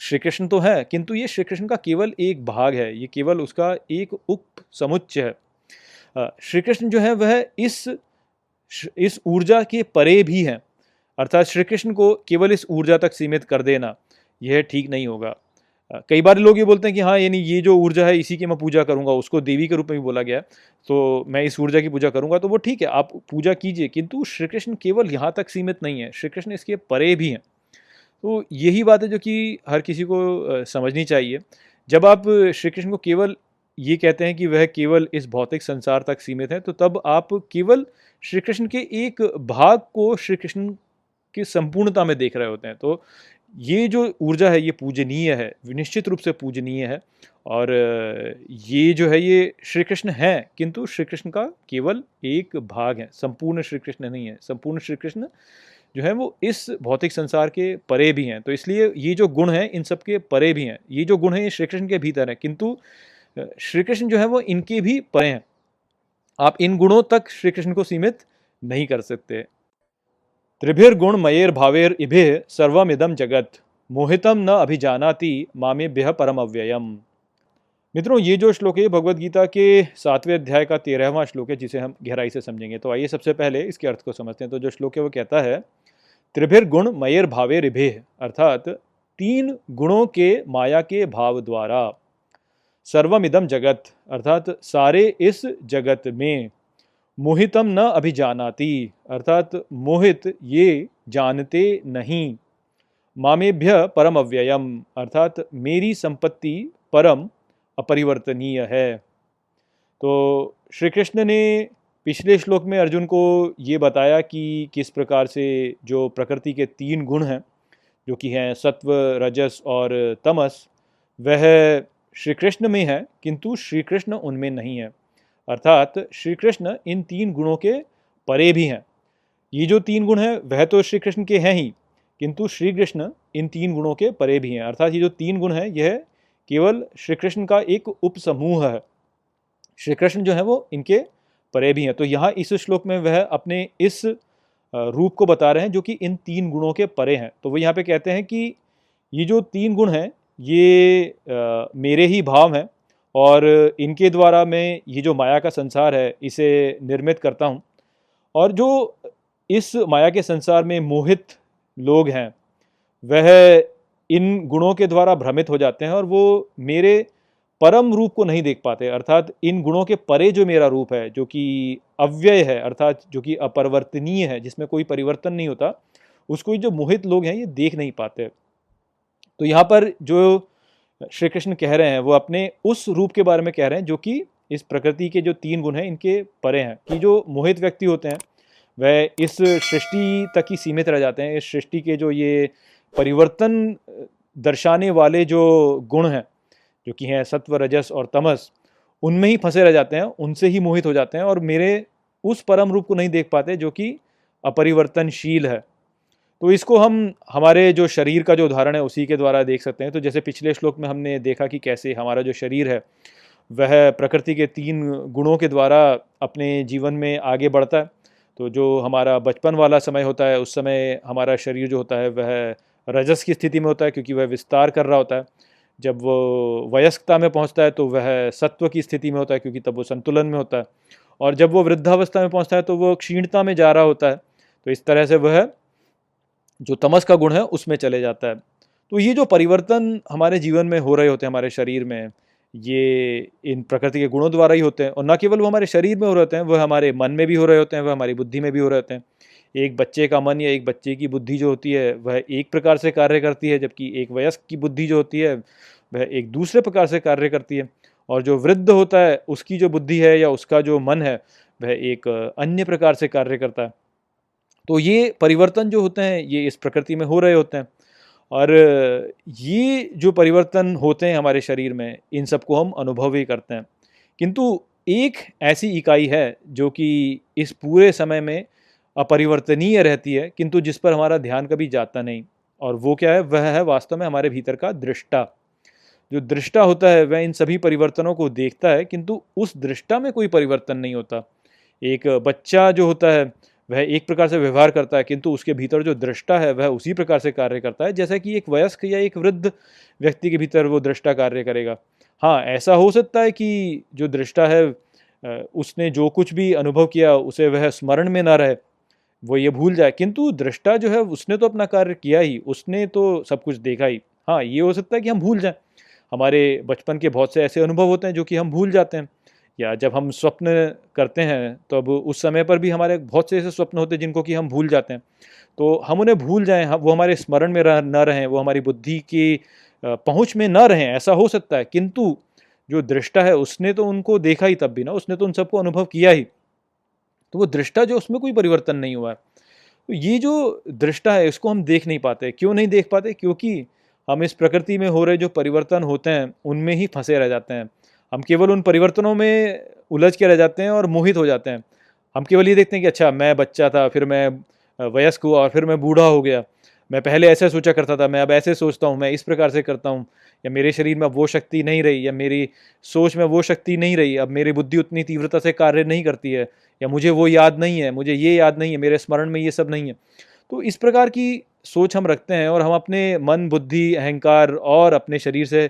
श्री कृष्ण तो है, किंतु ये श्री कृष्ण का केवल एक भाग है, ये केवल उसका एक उप समुच्चय है। श्री कृष्ण जो है, वह इस इस ऊर्जा के परे भी हैं, अर्थात श्री कृष्ण को केवल इस ऊर्जा तक सीमित कर देना, यह ठीक नहीं होगा। कई बार लोग ये बोलते हैं कि हाँ यानी ये जो ऊर्जा है, इसी की मैं पूजा करूँगा, उसको देवी के रूप में भी बोला गया है तो मैं इस ऊर्जा की पूजा करूँगा तो वो ठीक है, आप पूजा कीजिए, किंतु श्री कृष्ण केवल यहाँ तक सीमित नहीं है श्री कृष्ण इसके परे भी हैं। तो यही बात है जो कि हर किसी को समझनी चाहिए। जब आप श्री कृष्ण को केवल ये कहते हैं कि वह केवल इस भौतिक संसार तक सीमित है तो तब आप केवल श्री कृष्ण के एक भाग को श्री कृष्ण की संपूर्णता में देख रहे होते हैं। तो ये जो ऊर्जा है, ये पूजनीय है, निश्चित रूप से पूजनीय है और ये जो है, ये श्री कृष्ण है, किंतु श्री कृष्ण का केवल एक भाग है, संपूर्ण श्री कृष्ण नहीं है। संपूर्ण श्री कृष्ण जो है वो इस भौतिक संसार के परे भी हैं। तो इसलिए ये जो गुण हैं, इन सब के परे भी हैं। ये जो गुण हैं, ये श्री कृष्ण के भीतर हैं। किंतु श्री कृष्ण जो है वो इनके भी परे हैं। आप इन गुणों तक श्री कृष्ण को सीमित नहीं कर सकते। त्रिभिर गुण मयेर भावेर इभे सर्वमिदम जगत। मोहितम न अभिजानाति मामेभ्य परम अव्ययम मित्रों, ये जो श्लोक है भगवत गीता के सातवें अध्याय का तेरहवां श्लोक है, जिसे हम गहराई से समझेंगे। तो आइए सबसे पहले इसके अर्थ को समझते हैं। तो जो श्लोक है, वो कहता है त्रिभिर गुण मयर भावे रिभे अर्थात तीन गुणों के माया के भाव द्वारा। सर्वमिदम जगत, अर्थात सारे इस जगत में। मोहितम न अभिजानाती, अर्थात मोहित ये जानते नहीं। मामेभ्य परम अव्ययम अर्थात मेरी संपत्ति परम अपरिवर्तनीय है। तो श्री कृष्ण ने पिछले श्लोक में अर्जुन को ये बताया कि किस प्रकार से जो प्रकृति के तीन गुण हैं, जो कि हैं सत्व, रजस और तमस, वह श्री कृष्ण में है, किंतु श्री कृष्ण उनमें नहीं है। अर्थात श्री कृष्ण इन तीन गुणों के परे भी हैं। ये जो तीन गुण हैं, वह तो श्री कृष्ण के हैं ही, किंतु श्री कृष्ण इन तीन गुणों के परे भी हैं। अर्थात ये जो तीन गुण हैं, यह केवल श्री कृष्ण का एक उपसमूह है। श्री कृष्ण जो है, वो इनके परे भी हैं। तो यहाँ इस श्लोक में वह अपने इस रूप को बता रहे हैं जो कि इन तीन गुणों के परे हैं। तो वो यहाँ पे कहते हैं कि ये जो तीन गुण हैं ये आ, मेरे ही भाव हैं और इनके द्वारा मैं ये जो माया का संसार है इसे निर्मित करता हूँ। और जो इस माया के संसार में मोहित लोग हैं वह इन गुणों के द्वारा भ्रमित हो जाते हैं और वो मेरे परम रूप को नहीं देख पाते, अर्थात इन गुणों के परे जो मेरा रूप है, जो कि अव्यय है, अर्थात जो कि अपरिवर्तनीय है, जिसमें कोई परिवर्तन नहीं होता, उसको जो मोहित लोग हैं, ये देख नहीं पाते। तो यहाँ पर जो श्री कृष्ण कह रहे हैं, वो अपने उस रूप के बारे में कह रहे हैं, जो कि इस प्रकृति के जो तीन गुण हैं, इनके परे हैं, कि जो मोहित व्यक्ति होते हैं, वह इस सृष्टि तक ही सीमित रह जाते हैं, इस सृष्टि के जो ये परिवर्तन दर्शाने वाले जो गुण हैं जो कि हैं सत्व, रजस और तमस, उनमें ही फंसे रह जाते हैं, उनसे ही मोहित हो जाते हैं और मेरे उस परम रूप को नहीं देख पाते जो कि अपरिवर्तनशील है। तो इसको हम, हमारे जो शरीर का जो उदाहरण है, उसी के द्वारा देख सकते हैं। तो जैसे पिछले श्लोक में हमने देखा कि कैसे हमारा जो शरीर है, वह प्रकृति के तीन गुणों के द्वारा अपने जीवन में आगे बढ़ता है। तो जो हमारा बचपन वाला समय होता है, उस समय हमारा शरीर जो होता है, वह रजस की स्थिति में होता है, क्योंकि वह विस्तार कर रहा होता है। जब वो वयस्कता में पहुँचता है तो वह सत्व की स्थिति में होता है, क्योंकि तब वो संतुलन में होता है। और जब वो वृद्धावस्था में पहुँचता है तो वो क्षीणता में जा रहा होता है। तो इस तरह से वह जो तमस का गुण है, उसमें चले जाता है। तो ये जो परिवर्तन हमारे जीवन में हो रहे होते हैं, हमारे शरीर में, ये इन प्रकृति के गुणों द्वारा ही होते हैं। और न केवल वो हमारे शरीर में हो रहे होते हैं, वह हमारे मन में भी हो रहे होते हैं, वह हमारी बुद्धि में भी हो रहे होते हैं। एक बच्चे का मन या एक बच्चे की बुद्धि जो होती है, वह एक प्रकार से कार्य करती है, जबकि एक वयस्क की बुद्धि जो होती है, वह एक दूसरे प्रकार से कार्य करती है। और जो वृद्ध होता है, उसकी जो बुद्धि है या उसका जो मन है, वह एक अन्य प्रकार से कार्य करता है। तो ये परिवर्तन जो होते हैं, ये इस प्रकृति में हो रहे होते हैं। और ये जो परिवर्तन होते हैं हमारे शरीर में, इन सबको हम अनुभव ही करते हैं। किंतु एक ऐसी इकाई है, जो कि इस पूरे समय में अपरिवर्तनीय रहती है, किंतु जिस पर हमारा ध्यान कभी जाता नहीं। और वो क्या है? वह है वास्तव में हमारे भीतर का दृष्टा। जो दृष्टा होता है, वह इन सभी परिवर्तनों को देखता है, किंतु उस दृष्टा में कोई परिवर्तन नहीं होता। एक बच्चा जो होता है, वह एक प्रकार से व्यवहार करता है, किंतु उसके भीतर जो दृष्टा है, वह उसी प्रकार से कार्य करता है, जैसा कि एक वयस्क या एक वृद्ध व्यक्ति के भीतर वो दृष्टा कार्य करेगा। हाँ ऐसा हो सकता है कि जो दृष्टा है उसने जो कुछ भी अनुभव किया, उसे वह स्मरण में ना रहे। वो ये भूल जाए। किंतु दृष्टा जो है, उसने तो अपना कार्य किया ही, उसने तो सब कुछ देखा ही। हाँ ये हो सकता है कि हम भूल जाएँ। हमारे बचपन के बहुत से ऐसे अनुभव होते हैं जो कि हम भूल जाते हैं। या जब हम स्वप्न करते हैं तो अब उस समय पर भी हमारे बहुत से ऐसे स्वप्न होते हैं जिनको कि हम भूल जाते हैं। तो हम उन्हें भूल जाएँ वो हमारे स्मरण में रह, न रहें, वो हमारी बुद्धि की पहुँच में न रहें, ऐसा हो सकता है। किंतु जो दृष्टा है, उसने तो उनको देखा ही तब भी ना, उसने तो उन सबको अनुभव किया ही। तो वो दृष्टा जो उसमें कोई परिवर्तन नहीं हुआ है। तो ये जो दृष्टा है, इसको हम देख नहीं पाते। क्यों नहीं देख पाते? क्योंकि हम इस प्रकृति में हो रहे जो परिवर्तन होते हैं, उनमें ही फंसे रह जाते हैं। हम केवल उन परिवर्तनों में उलझ के रह जाते हैं और मोहित हो जाते हैं। हम केवल ये देखते हैं कि अच्छा मैं बच्चा था, फिर मैं वयस्क हुआ और फिर मैं बूढ़ा हो गया। मैं पहले ऐसे सोचा करता था, मैं अब ऐसे सोचता हूँ, मैं इस प्रकार से करता हूँ। या मेरे शरीर में अब वो शक्ति नहीं रही, या मेरी सोच में वो शक्ति नहीं रही, अब मेरी बुद्धि उतनी तीव्रता से कार्य नहीं करती है, या मुझे वो याद नहीं है, मुझे ये याद नहीं है, मेरे स्मरण में ये सब नहीं है। तो इस प्रकार की सोच हम रखते हैं और हम अपने मन, बुद्धि, अहंकार और अपने शरीर से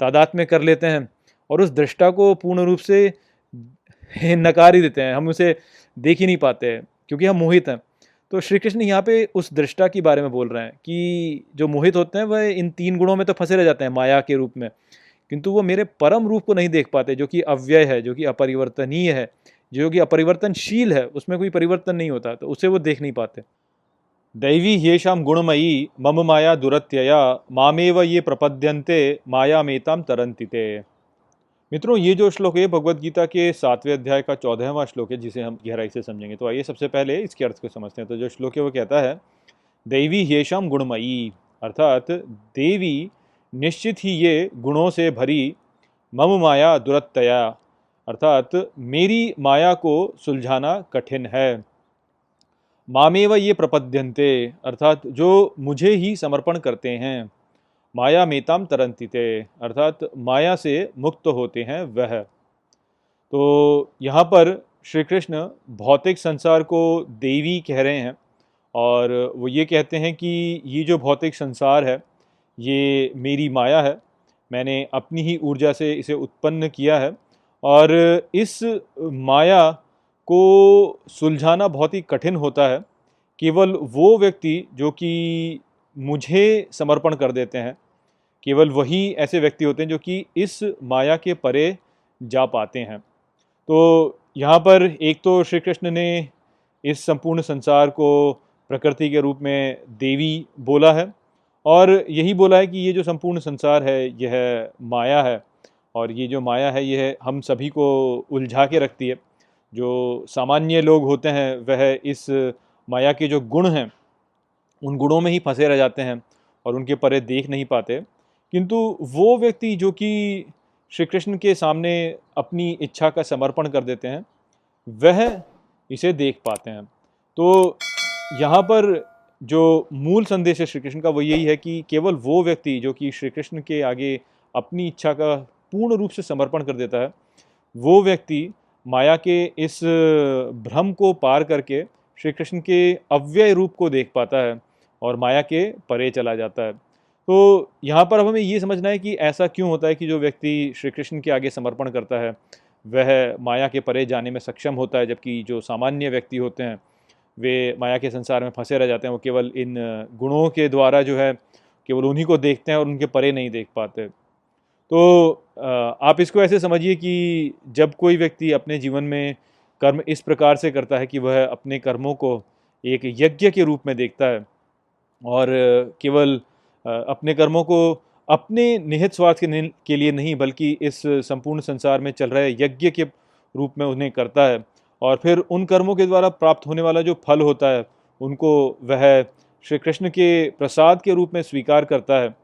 तादाद में कर लेते हैं और उस दृष्टा को पूर्ण रूप से नकार ही देते हैं, हम उसे देख ही नहीं पाते क्योंकि हम मोहित हैं। तो श्री कृष्ण यहाँ पे उस दृष्टा के बारे में बोल रहे हैं कि जो मोहित होते हैं, वह इन तीन गुणों में तो फंसे रह जाते हैं, माया के रूप में। किंतु वो मेरे परम रूप को नहीं देख पाते, जो कि अव्यय है, जो कि अपरिवर्तनीय है, जो कि अपरिवर्तनशील है, उसमें कोई परिवर्तन नहीं होता तो उसे वो देख नहीं पाते। दैवी येषाम गुणमयी, मम माया दुरत्यया, मामेव ये प्रपद्यन्ते माया मेताम तरंतिते मित्रों, ये जो श्लोक है भगवत गीता के सातवें अध्याय का चौदहवा श्लोक है, जिसे हम गहराई से समझेंगे। तो आइए सबसे पहले इसके अर्थ को समझते हैं। तो जो श्लोक है, वो कहता है, देवी येषाम गुणमयी। अर्थात, देवी निश्चित ही ये गुणों से भरी, मम माया दुरतया अर्थात, मेरी माया को सुलझाना कठिन है। मामेव ये प्रपद्यंते अर्थात, जो मुझे ही समर्पण करते हैं। माया मेताम तरंतिते अर्थात माया से मुक्त होते हैं वह। तो यहाँ पर श्री कृष्ण भौतिक संसार को देवी कह रहे हैं और वो ये कहते हैं कि ये जो भौतिक संसार है, ये मेरी माया है, मैंने अपनी ही ऊर्जा से इसे उत्पन्न किया है और इस माया को सुलझाना बहुत ही कठिन होता है। केवल वो व्यक्ति जो कि मुझे समर्पण कर देते हैं केवल वही ऐसे व्यक्ति होते हैं जो कि इस माया के परे जा पाते हैं। तो यहाँ पर एक तो श्री कृष्ण ने इस संपूर्ण संसार को प्रकृति के रूप में देवी बोला है और यही बोला है कि ये जो संपूर्ण संसार है, यह माया है और ये जो माया है, यह हम सभी को उलझा के रखती है। जो सामान्य लोग होते हैं, वह इस माया के जो गुण हैं, उन गुणों में ही फंसे रह जाते हैं और उनके परे देख नहीं पाते। किंतु वो व्यक्ति जो कि श्री कृष्ण के सामने अपनी इच्छा का समर्पण कर देते हैं, वह इसे देख पाते हैं। तो यहाँ पर जो मूल संदेश है श्री कृष्ण का, वो यही है कि केवल वो व्यक्ति जो कि श्री कृष्ण के आगे अपनी इच्छा का पूर्ण रूप से समर्पण कर देता है, वो व्यक्ति माया के इस भ्रम को पार करके श्री कृष्ण के अव्यय रूप को देख पाता है और माया के परे चला जाता है। तो यहाँ पर अब हमें ये समझना है कि ऐसा क्यों होता है कि जो व्यक्ति श्री कृष्ण के आगे समर्पण करता है, वह माया के परे जाने में सक्षम होता है, जबकि जो सामान्य व्यक्ति होते हैं, वे माया के संसार में फंसे रह जाते हैं, वो केवल इन गुणों के द्वारा जो है, केवल उन्हीं को देखते हैं और उनके परे नहीं देख पाते। तो आप इसको ऐसे समझिए कि जब कोई व्यक्ति अपने जीवन में कर्म इस प्रकार से करता है कि वह अपने कर्मों को एक यज्ञ के रूप में देखता है और केवल अपने कर्मों को अपने निहित स्वार्थ के, के लिए नहीं बल्कि इस संपूर्ण संसार में चल रहे यज्ञ के रूप में उन्हें करता है। और फिर उन कर्मों के द्वारा प्राप्त होने वाला जो फल होता है उनको वह श्री कृष्ण के प्रसाद के रूप में स्वीकार करता है।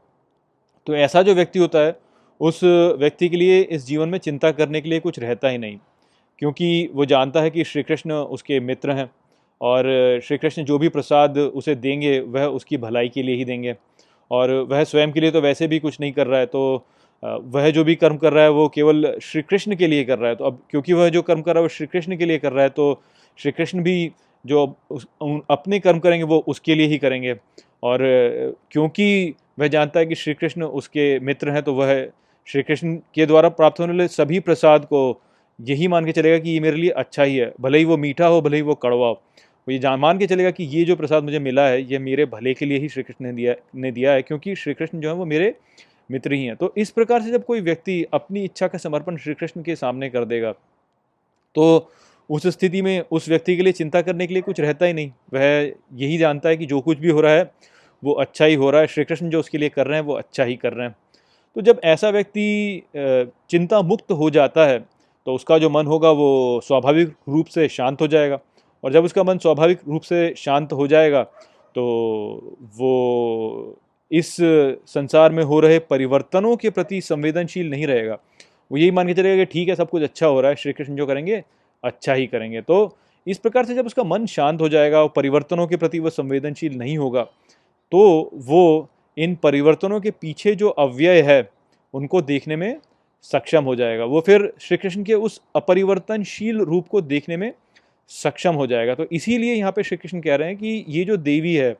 तो ऐसा जो व्यक्ति होता है उस व्यक्ति के लिए इस जीवन में चिंता करने के लिए कुछ रहता ही नहीं क्योंकि वो जानता है कि श्री कृष्ण उसके मित्र हैं और श्री कृष्ण जो भी प्रसाद उसे देंगे वह उसकी भलाई के लिए ही देंगे। और वह स्वयं के लिए तो वैसे भी कुछ नहीं कर रहा है तो वह जो भी कर्म कर रहा है वो केवल श्री कृष्ण के लिए कर रहा है। तो अब क्योंकि वह जो कर्म कर रहा है वो श्री कृष्ण के लिए कर रहा है तो श्री कृष्ण भी जो अपने कर्म करेंगे वो उसके लिए ही करेंगे। और क्योंकि वह जानता है कि श्री कृष्ण उसके मित्र हैं तो वह श्री कृष्ण के द्वारा प्राप्त होने वाले सभी प्रसाद को यही मान के चलेगा कि ये मेरे लिए अच्छा ही है, भले ही वो मीठा हो, भले ही वो कड़वा हो। वो ये जान मान के चलेगा कि ये जो प्रसाद मुझे मिला है, ये मेरे भले के लिए ही श्री कृष्ण ने दिया ने दिया है, क्योंकि श्री कृष्ण जो है वो मेरे मित्र ही हैं। तो इस प्रकार से जब कोई व्यक्ति अपनी इच्छा का समर्पण श्री कृष्ण के सामने कर देगा तो उस स्थिति में उस व्यक्ति के लिए चिंता करने के लिए कुछ रहता ही नहीं। वह यही जानता है कि जो कुछ भी हो रहा है, वो अच्छा ही हो रहा है। श्री कृष्ण जो उसके लिए कर रहे हैं, वो अच्छा ही कर रहे हैं। तो जब ऐसा व्यक्ति चिंता मुक्त हो जाता है तो उसका जो मन होगा, वो स्वाभाविक रूप से शांत हो जाएगा। और जब उसका मन स्वाभाविक रूप से शांत हो जाएगा तो वो इस संसार में हो रहे परिवर्तनों के प्रति संवेदनशील नहीं रहेगा। वो यही मान के चलेगा कि ठीक है, सब कुछ अच्छा हो रहा है श्री कृष्ण जो करेंगे अच्छा ही करेंगे। तो इस प्रकार से जब उसका मन शांत हो जाएगा और परिवर्तनों के प्रति वो संवेदनशील नहीं होगा तो वो इन परिवर्तनों के पीछे जो अव्यय है, उनको देखने में सक्षम हो जाएगा। वो फिर श्री कृष्ण के उस अपरिवर्तनशील रूप को देखने में सक्षम हो जाएगा। तो इसीलिए यहाँ पे श्री कृष्ण कह रहे हैं कि ये जो देवी है,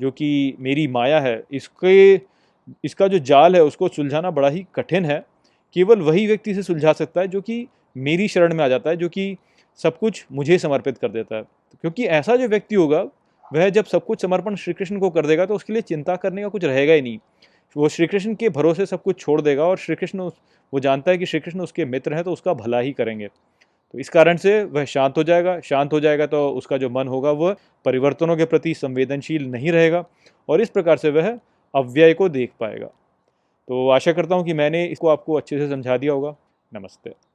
जो कि मेरी माया है, इसके, इसका जो जाल है, उसको सुलझाना बड़ा ही कठिन है। केवल वही व्यक्ति से सुलझा सकता है, जो कि मेरी शरण में आ जाता है, जो कि सब कुछ मुझे समर्पित कर देता है। क्योंकि ऐसा जो व्यक्ति होगा, वह जब सब कुछ समर्पण श्री कृष्ण को कर देगा तो उसके लिए चिंता करने का कुछ रहेगा ही नहीं। वो श्री कृष्ण के भरोसे सब कुछ छोड़ देगा और श्री कृष्ण वो जानता है कि श्री कृष्ण उसके मित्र हैं तो उसका भला ही करेंगे। तो इस कारण से वह शांत हो जाएगा। शांत हो जाएगा तो उसका जो मन होगा वह परिवर्तनों के प्रति संवेदनशील नहीं रहेगा और इस प्रकार से वह अव्यय को देख पाएगा। तो आशा करता हूँ कि मैंने इसको आपको अच्छे से समझा दिया होगा। नमस्ते।